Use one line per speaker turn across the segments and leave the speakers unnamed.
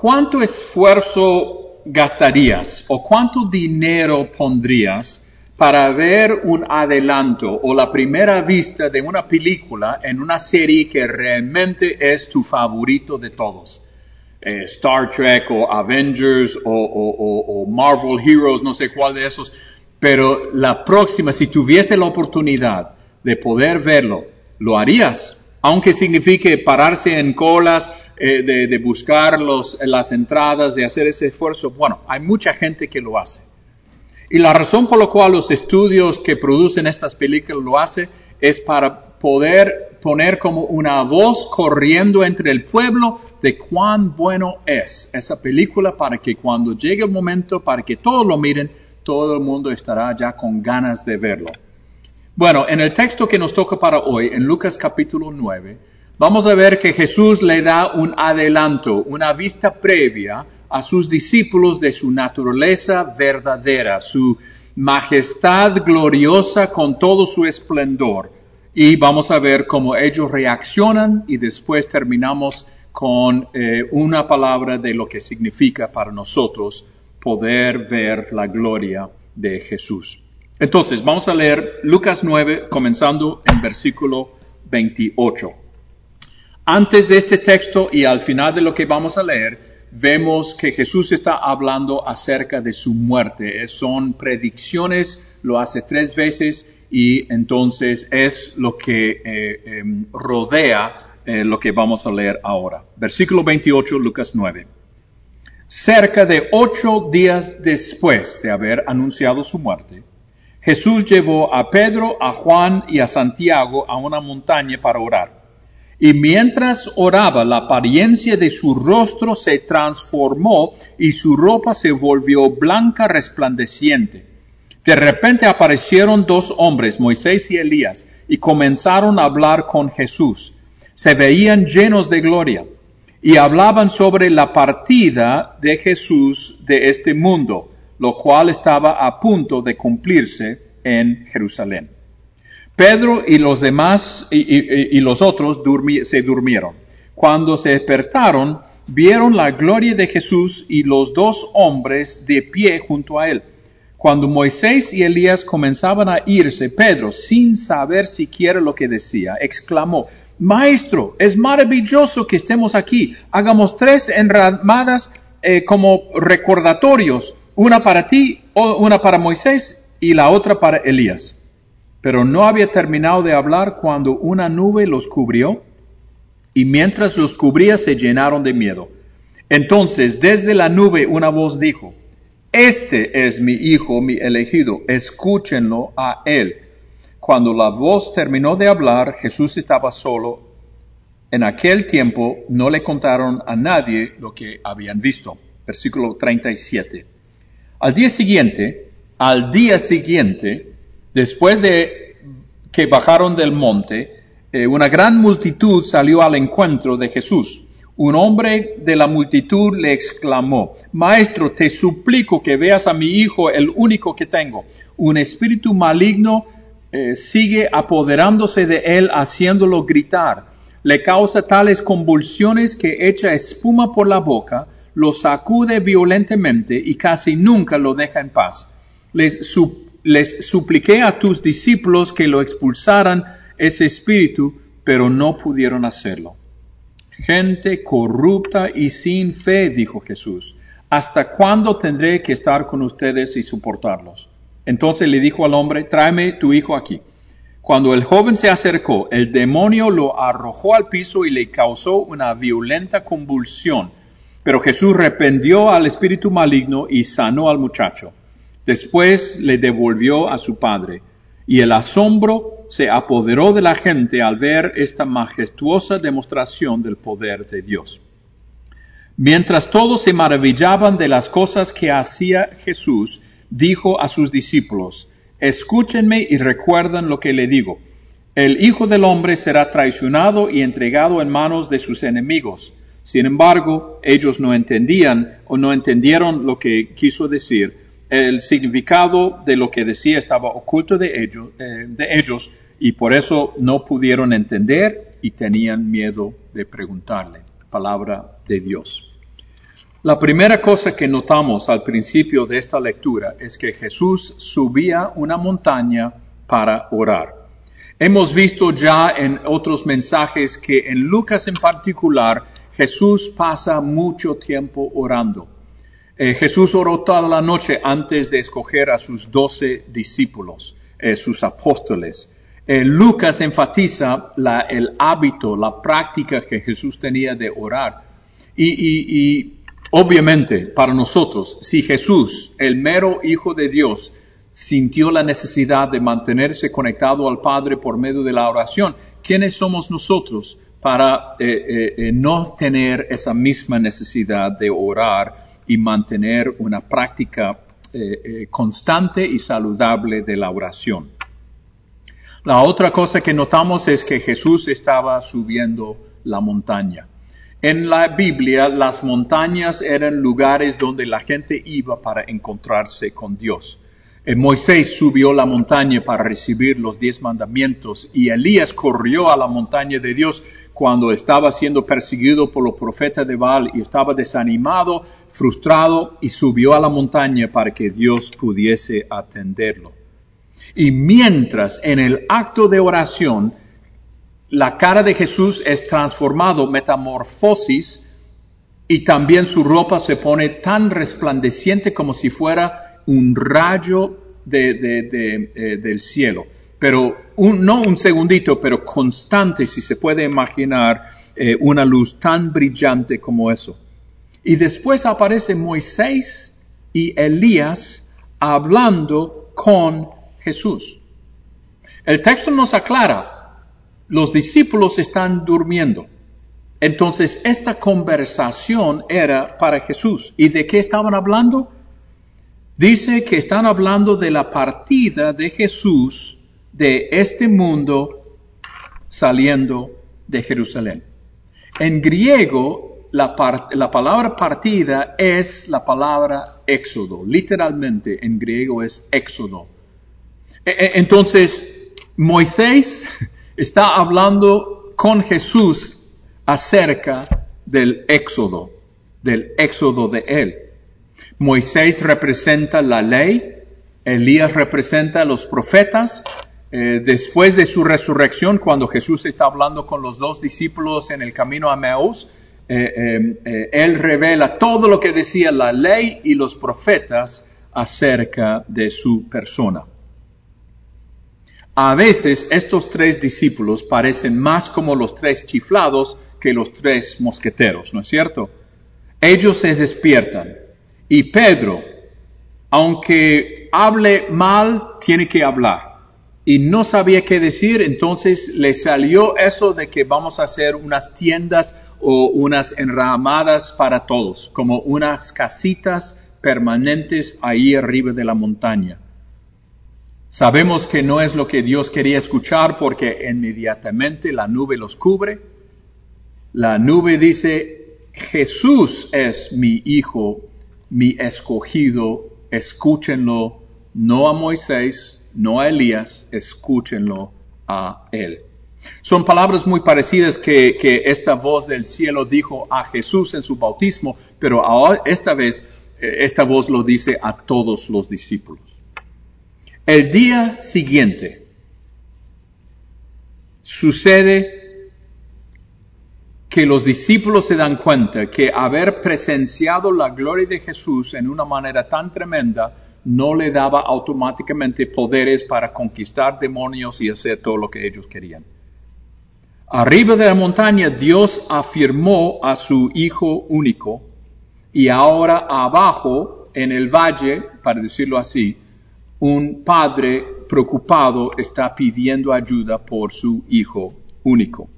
¿cuánto esfuerzo gastarías o cuánto dinero pondrías para ver un adelanto o la primera vista de una película en una serie que realmente es tu favorito de todos? Eh, Star Trek o Avengers o, Marvel Heroes, no sé cuál de esos, pero la próxima, si tuviese la oportunidad de poder verlo, lo harías, aunque signifique pararse en colas, eh, de, buscar los, las entradas, de hacer ese esfuerzo. Bueno, hay mucha gente que lo hace. Y la razón por la cual los estudios que producen estas películas lo hacen es para poder poner como una voz corriendo entre el pueblo de cuán bueno es esa película para que cuando llegue el momento para que todos lo miren, todo el mundo estará ya con ganas de verlo. Bueno, en el texto que nos toca para hoy, en Lucas capítulo 9, vamos a ver que Jesús le da un adelanto, una vista previa a sus discípulos de su naturaleza verdadera, su majestad gloriosa con todo su esplendor. Y vamos a ver cómo ellos reaccionan y después terminamos con eh, una palabra de lo que significa para nosotros poder ver la gloria de Jesús. Entonces, vamos a leer Lucas 9, comenzando en versículo 28. Antes de este texto y al final de lo que vamos a leer, vemos que Jesús está hablando acerca de su muerte. Son predicciones, lo hace tres veces y entonces es lo que eh, em, rodea eh, lo que vamos a leer ahora. Versículo 28, Lucas 9. Cerca de ocho días después de haber anunciado su muerte, Jesús llevó a Pedro, a Juan y a Santiago a una montaña para orar. Y mientras oraba, la apariencia de su rostro se transformó y su ropa se volvió blanca resplandeciente. De repente aparecieron dos hombres, Moisés y Elías, y comenzaron a hablar con Jesús. Se veían llenos de gloria y hablaban sobre la partida de Jesús de este mundo, lo cual estaba a punto de cumplirse en Jerusalén. Pedro y los demás y, los otros se durmieron. Cuando se despertaron, vieron la gloria de Jesús y los dos hombres de pie junto a él. Cuando Moisés y Elías comenzaban a irse, Pedro, sin saber siquiera lo que decía, exclamó, Maestro, es maravilloso que estemos aquí. Hagamos tres enramadas eh, como recordatorios, una para ti, una para Moisés y la otra para Elías. Pero no había terminado de hablar cuando una nube los cubrió y mientras los cubría se llenaron de miedo. Entonces desde la nube una voz dijo, Este es mi hijo, mi elegido, escúchenlo a él. Cuando la voz terminó de hablar, Jesús estaba solo. En aquel tiempo no le contaron a nadie lo que habían visto. Versículo 37. Al día siguiente, al día siguiente, Después de que bajaron del monte, eh, una gran multitud salió al encuentro de Jesús. Un hombre de la multitud le exclamó, Maestro, te suplico que veas a mi hijo, el único que tengo. Un espíritu maligno eh, sigue apoderándose de él, haciéndolo gritar. Le causa tales convulsiones que echa espuma por la boca, lo sacude violentamente y casi nunca lo deja en paz. Les les supliqué a tus discípulos que lo expulsaran ese espíritu, pero no pudieron hacerlo. Gente corrupta y sin fe, dijo Jesús, ¿hasta cuándo tendré que estar con ustedes y soportarlos? Entonces le dijo al hombre, tráeme tu hijo aquí. Cuando el joven se acercó, el demonio lo arrojó al piso y le causó una violenta convulsión. Pero Jesús reprendió al espíritu maligno y sanó al muchacho. Después le devolvió a su padre, y el asombro se apoderó de la gente al ver esta majestuosa demostración del poder de Dios. Mientras todos se maravillaban de las cosas que hacía Jesús, dijo a sus discípulos, Escúchenme y recuerden lo que le digo. El Hijo del Hombre será traicionado y entregado en manos de sus enemigos. Sin embargo, ellos no entendían o no entendieron lo que quiso decir el significado de lo que decía estaba oculto de ellos, eh, de ellos y por eso no pudieron entender y tenían miedo de preguntarle. Palabra de Dios. La primera cosa que notamos al principio de esta lectura es que Jesús subía una montaña para orar. Hemos visto ya en otros mensajes que en Lucas en particular Jesús pasa mucho tiempo orando. Eh, Jesús oró toda la noche antes de escoger a sus doce discípulos, eh, sus apóstoles. Eh, Lucas enfatiza el hábito, la práctica que Jesús tenía de orar. Y, obviamente para nosotros, si Jesús, el mero Hijo de Dios, sintió la necesidad de mantenerse conectado al Padre por medio de la oración, ¿quiénes somos nosotros para eh, no tener esa misma necesidad de orar y mantener una práctica constante y saludable de la oración? La otra cosa que notamos es que Jesús estaba subiendo la montaña. En la Biblia, las montañas eran lugares donde la gente iba para encontrarse con Dios. Eh, Moisés subió la montaña para recibir los diez mandamientos y Elías corrió a la montaña de Dios cuando estaba siendo perseguido por los profetas de Baal y estaba desanimado, frustrado y subió a la montaña para que Dios pudiese atenderlo. Y mientras en el acto de oración la cara de Jesús es transformado, metamorfosis, y también su ropa se pone tan resplandeciente como si fuera un rayo de, eh, del cielo, pero no un segundito, pero constante, si se puede imaginar eh, una luz tan brillante como eso. Y después aparece Moisés y Elías hablando con Jesús. El texto nos aclara, los discípulos están durmiendo. Entonces, esta conversación era para Jesús. ¿Y de qué estaban hablando? Dice que están hablando de la partida de Jesús de este mundo saliendo de Jerusalén. En griego, la, la, palabra partida es la palabra éxodo. Literalmente en griego es éxodo. E, e, entonces, Moisés está hablando con Jesús acerca del éxodo, del éxodo de él. Moisés representa la ley, Elías representa a los profetas. Eh, después de su resurrección, cuando Jesús está hablando con los dos discípulos en el camino a Meus, eh, eh, él revela todo lo que decía la ley y los profetas acerca de su persona. A veces estos tres discípulos parecen más como los tres chiflados que los tres mosqueteros, ¿no es cierto? Ellos se despiertan, y Pedro, aunque hable mal, tiene que hablar. Y no sabía qué decir, entonces le salió eso de que vamos a hacer unas tiendas o unas enramadas para todos, como unas casitas permanentes ahí arriba de la montaña. Sabemos que no es lo que Dios quería escuchar porque inmediatamente la nube los cubre. La nube dice, Jesús es mi Hijo mi escogido, escúchenlo, no a Moisés, no a Elías, escúchenlo a él. Son palabras muy parecidas que, esta voz del cielo dijo a Jesús en su bautismo, pero ahora, esta vez eh, esta voz lo dice a todos los discípulos. El día siguiente sucede que los discípulos se dan cuenta que haber presenciado la gloria de Jesús en una manera tan tremenda no le daba automáticamente poderes para conquistar demonios y hacer todo lo que ellos querían. Arriba de la montaña Dios afirmó a su Hijo único y ahora abajo en el valle, para decirlo así, un padre preocupado está pidiendo ayuda por su Hijo único.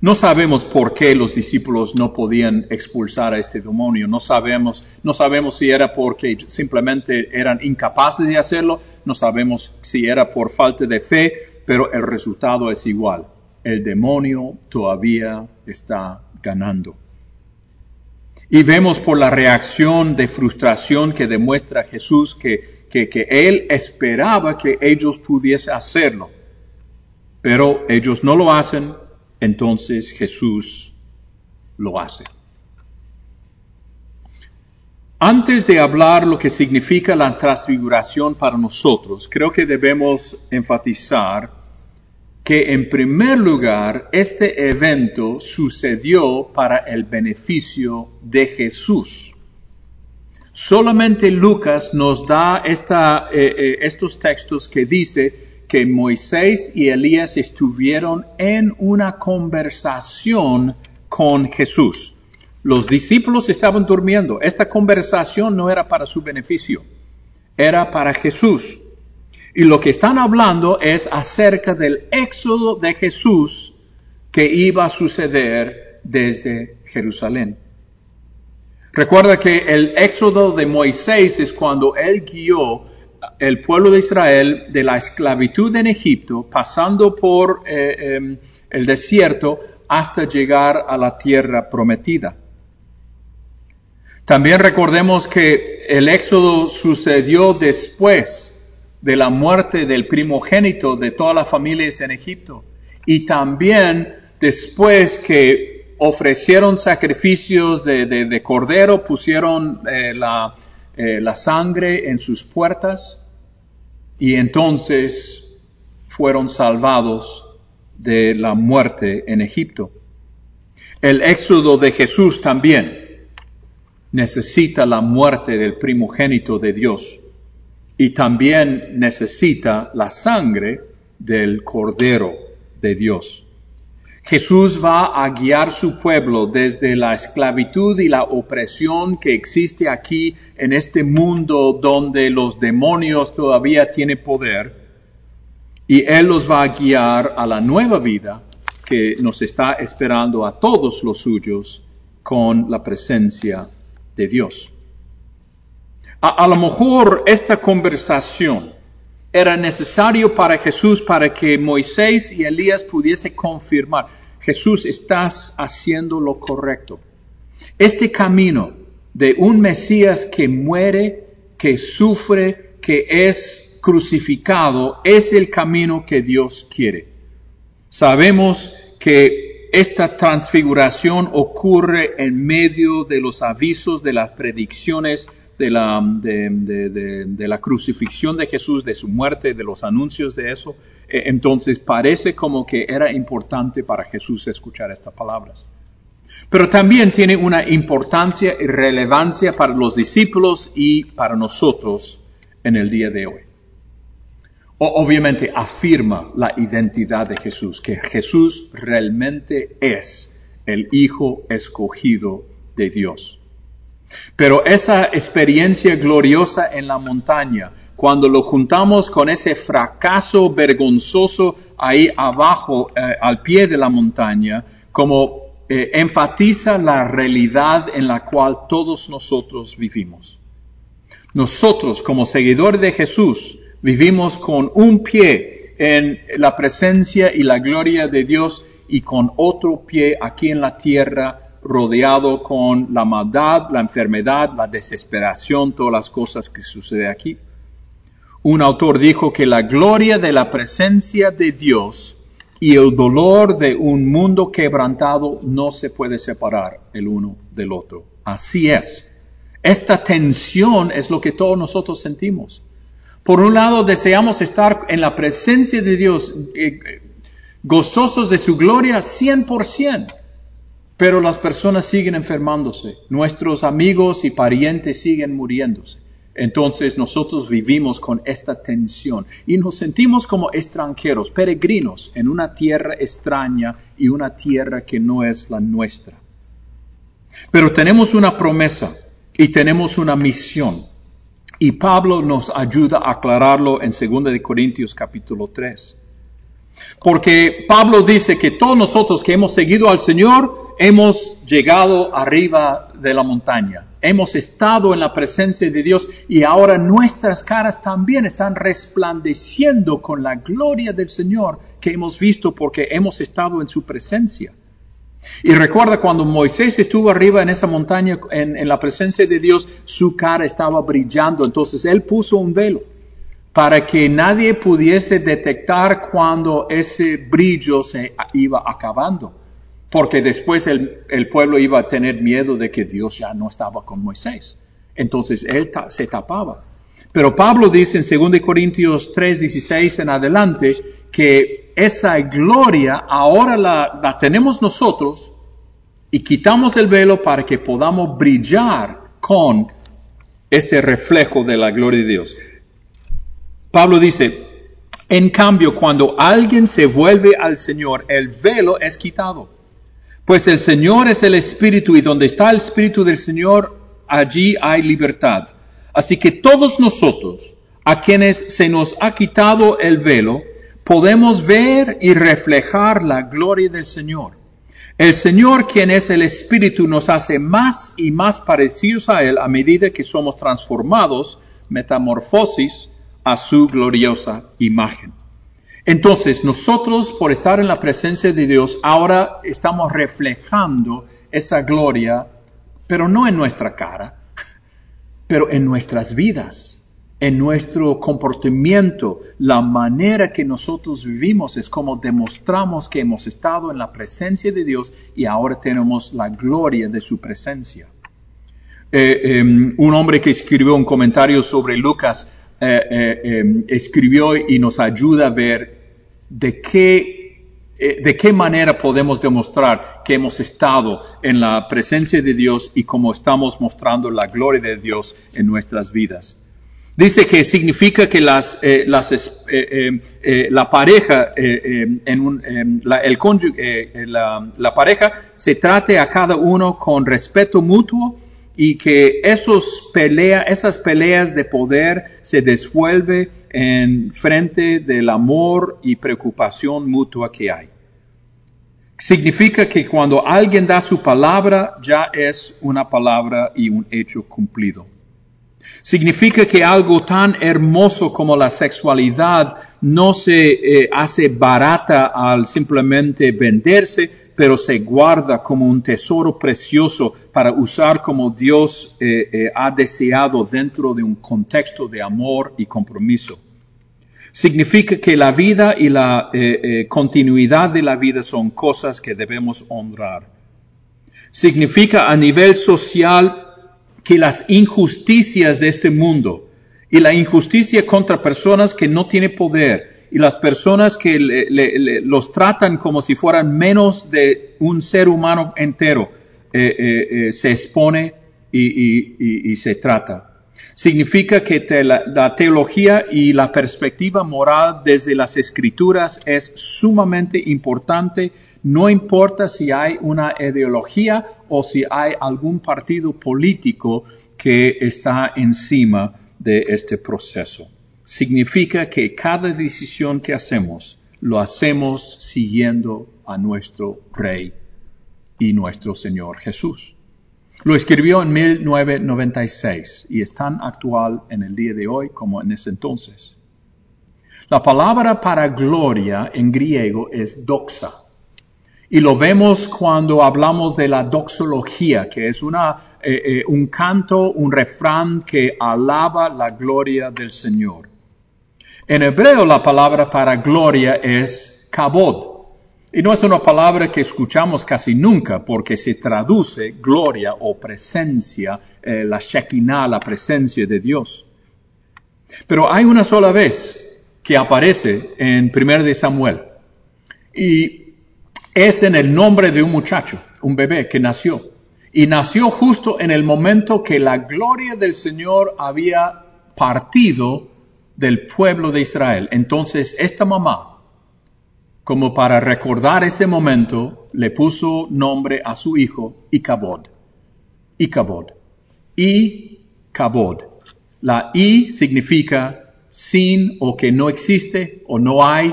No sabemos por qué los discípulos no podían expulsar a este demonio. No sabemos, no sabemos si era porque simplemente eran incapaces de hacerlo. No sabemos si era por falta de fe, pero el resultado es igual. El demonio todavía está ganando. Y vemos por la reacción de frustración que demuestra Jesús que, que, que él esperaba que ellos pudiesen hacerlo. Pero ellos no lo hacen, entonces Jesús lo hace. Antes de hablar lo que significa la transfiguración para nosotros, creo que debemos enfatizar que en primer lugar este evento sucedió para el beneficio de Jesús. Solamente Lucas nos da eh, eh, estos textos que dice que Moisés y Elías estuvieron en una conversación con Jesús. Los discípulos estaban durmiendo. Esta conversación no era para su beneficio, era para Jesús. Y lo que están hablando es acerca del éxodo de Jesús que iba a suceder desde Jerusalén. Recuerda que el éxodo de Moisés es cuando él guió el pueblo de Israel de la esclavitud en Egipto, pasando por eh, em, el desierto hasta llegar a la tierra prometida. También recordemos que el éxodo sucedió después de la muerte del primogénito de todas las familias en Egipto y también después que ofrecieron sacrificios de, cordero, pusieron eh, la, eh, la sangre en sus puertas y entonces fueron salvados de la muerte en Egipto. El éxodo de Jesús también necesita la muerte del primogénito de Dios y también necesita la sangre del cordero de Dios. Jesús va a guiar su pueblo desde la esclavitud y la opresión que existe aquí en este mundo donde los demonios todavía tienen poder y Él los va a guiar a la nueva vida que nos está esperando a todos los suyos con la presencia de Dios. A, lo mejor esta conversación era necesario para Jesús para que Moisés y Elías pudiesen confirmar, Jesús, estás haciendo lo correcto. Este camino de un Mesías que muere, que sufre, que es crucificado, es el camino que Dios quiere. Sabemos que esta transfiguración ocurre en medio de los avisos, de las predicciones de la, de, la crucifixión de Jesús, de su muerte, de los anuncios de eso. E, entonces parece como que era importante para Jesús escuchar estas palabras. Pero también tiene una importancia y relevancia para los discípulos y para nosotros en el día de hoy. obviamente afirma la identidad de Jesús, que Jesús realmente es el Hijo escogido de Dios. Pero esa experiencia gloriosa en la montaña, cuando lo juntamos con ese fracaso vergonzoso ahí abajo, eh, al pie de la montaña, como eh, enfatiza la realidad en la cual todos nosotros vivimos. Nosotros, como seguidores de Jesús, vivimos con un pie en la presencia y la gloria de Dios y con otro pie aquí en la tierra rodeado con la maldad, la enfermedad, la desesperación, todas las cosas que suceden aquí. Un autor dijo que la gloria de la presencia de Dios y el dolor de un mundo quebrantado no se puede separar el uno del otro. Así es. Esta tensión es lo que todos nosotros sentimos. Por un lado, deseamos estar en la presencia de Dios, eh, gozosos de su gloria 100%. Pero las personas siguen enfermándose, nuestros amigos y parientes siguen muriéndose. Entonces nosotros vivimos con esta tensión y nos sentimos como extranjeros, peregrinos en una tierra extraña y una tierra que no es la nuestra. Pero tenemos una promesa y tenemos una misión. Y Pablo nos ayuda a aclararlo en 2 de Corintios capítulo 3. Porque Pablo dice que todos nosotros que hemos seguido al Señor hemos llegado arriba de la montaña, hemos estado en la presencia de Dios y ahora nuestras caras también están resplandeciendo con la gloria del Señor que hemos visto porque hemos estado en su presencia. Y recuerda cuando Moisés estuvo arriba en esa montaña en, la presencia de Dios, su cara estaba brillando, entonces él puso un velo para que nadie pudiese detectar cuando ese brillo se iba acabando porque después el, pueblo iba a tener miedo de que Dios ya no estaba con Moisés. Entonces él se tapaba. Pero Pablo dice en 2 Corintios 3, 16 en adelante que esa gloria ahora la, la tenemos nosotros y quitamos el velo para que podamos brillar con ese reflejo de la gloria de Dios. Pablo dice, en cambio, cuando alguien se vuelve al Señor, el velo es quitado. Pues el Señor es el Espíritu y donde está el Espíritu del Señor, allí hay libertad. Así que todos nosotros, a quienes se nos ha quitado el velo, podemos ver y reflejar la gloria del Señor. El Señor, quien es el Espíritu, nos hace más y más parecidos a Él a medida que somos transformados, metamorfosis, a su gloriosa imagen. Entonces, nosotros, por estar en la presencia de Dios, ahora estamos reflejando esa gloria, pero no en nuestra cara, pero en nuestras vidas, en nuestro comportamiento, la manera que nosotros vivimos es como demostramos que hemos estado en la presencia de Dios y ahora tenemos la gloria de su presencia. Eh, em, un hombre que escribió un comentario sobre Lucas eh, eh, em, escribió y nos ayuda a ver de qué, eh, de qué manera podemos demostrar que hemos estado en la presencia de Dios y cómo estamos mostrando la gloria de Dios en nuestras vidas. Dice que significa que las, eh, las, eh, la pareja, en un, la, el la, la pareja se trate a cada uno con respeto mutuo y que esos pelea, esas peleas de poder se desvuelve en frente del amor y preocupación mutua que hay. Significa que cuando alguien da su palabra, ya es una palabra y un hecho cumplido. Significa que algo tan hermoso como la sexualidad no se eh, hace barata al simplemente venderse, pero se guarda como un tesoro precioso para usar como Dios eh, eh, ha deseado dentro de un contexto de amor y compromiso. Significa que la vida y la eh, continuidad de la vida son cosas que debemos honrar. Significa a nivel social que las injusticias de este mundo y la injusticia contra personas que no tienen poder y las personas que los tratan como si fueran menos de un ser humano entero eh, eh, eh, se expone y, se trata. Significa que la, teología y la perspectiva moral desde las escrituras es sumamente importante, no importa si hay una ideología o si hay algún partido político que está encima de este proceso significa que cada decisión que hacemos lo hacemos siguiendo a nuestro Rey y nuestro Señor Jesús. Lo escribió en 1996 y es tan actual en el día de hoy como en ese entonces. La palabra para gloria en griego es doxa. Y lo vemos cuando hablamos de la doxología, que es una, eh, eh, un canto, un refrán que alaba la gloria del Señor. En hebreo la palabra para gloria es kabod. Y no es una palabra que escuchamos casi nunca porque se traduce gloria o presencia, eh, la Shekinah, la presencia de Dios. Pero hay una sola vez que aparece en 1 de Samuel. Y es en el nombre de un muchacho, un bebé que nació. Y nació justo en el momento que la gloria del Señor había partido del pueblo de Israel. Entonces esta mamá, como para recordar ese momento, le puso nombre a su hijo Icabod. Icabod. Icabod. La I significa sin o que no existe o no hay.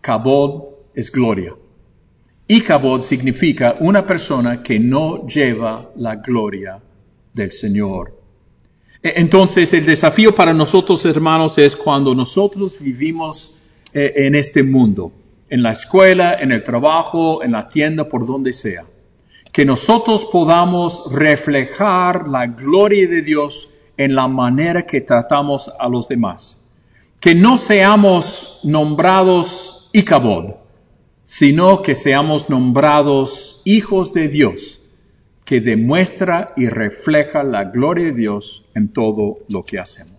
Cabod es gloria. Icabod significa una persona que no lleva la gloria del Señor entonces, el desafío para nosotros, hermanos, es cuando nosotros vivimos eh, en este mundo, en la escuela, en el trabajo, en la tienda, por donde sea, que nosotros podamos reflejar la gloria de Dios en la manera que tratamos a los demás. Que no seamos nombrados Icabod, sino que seamos nombrados hijos de Dios que demuestra y refleja la gloria de Dios en todo lo que hacemos.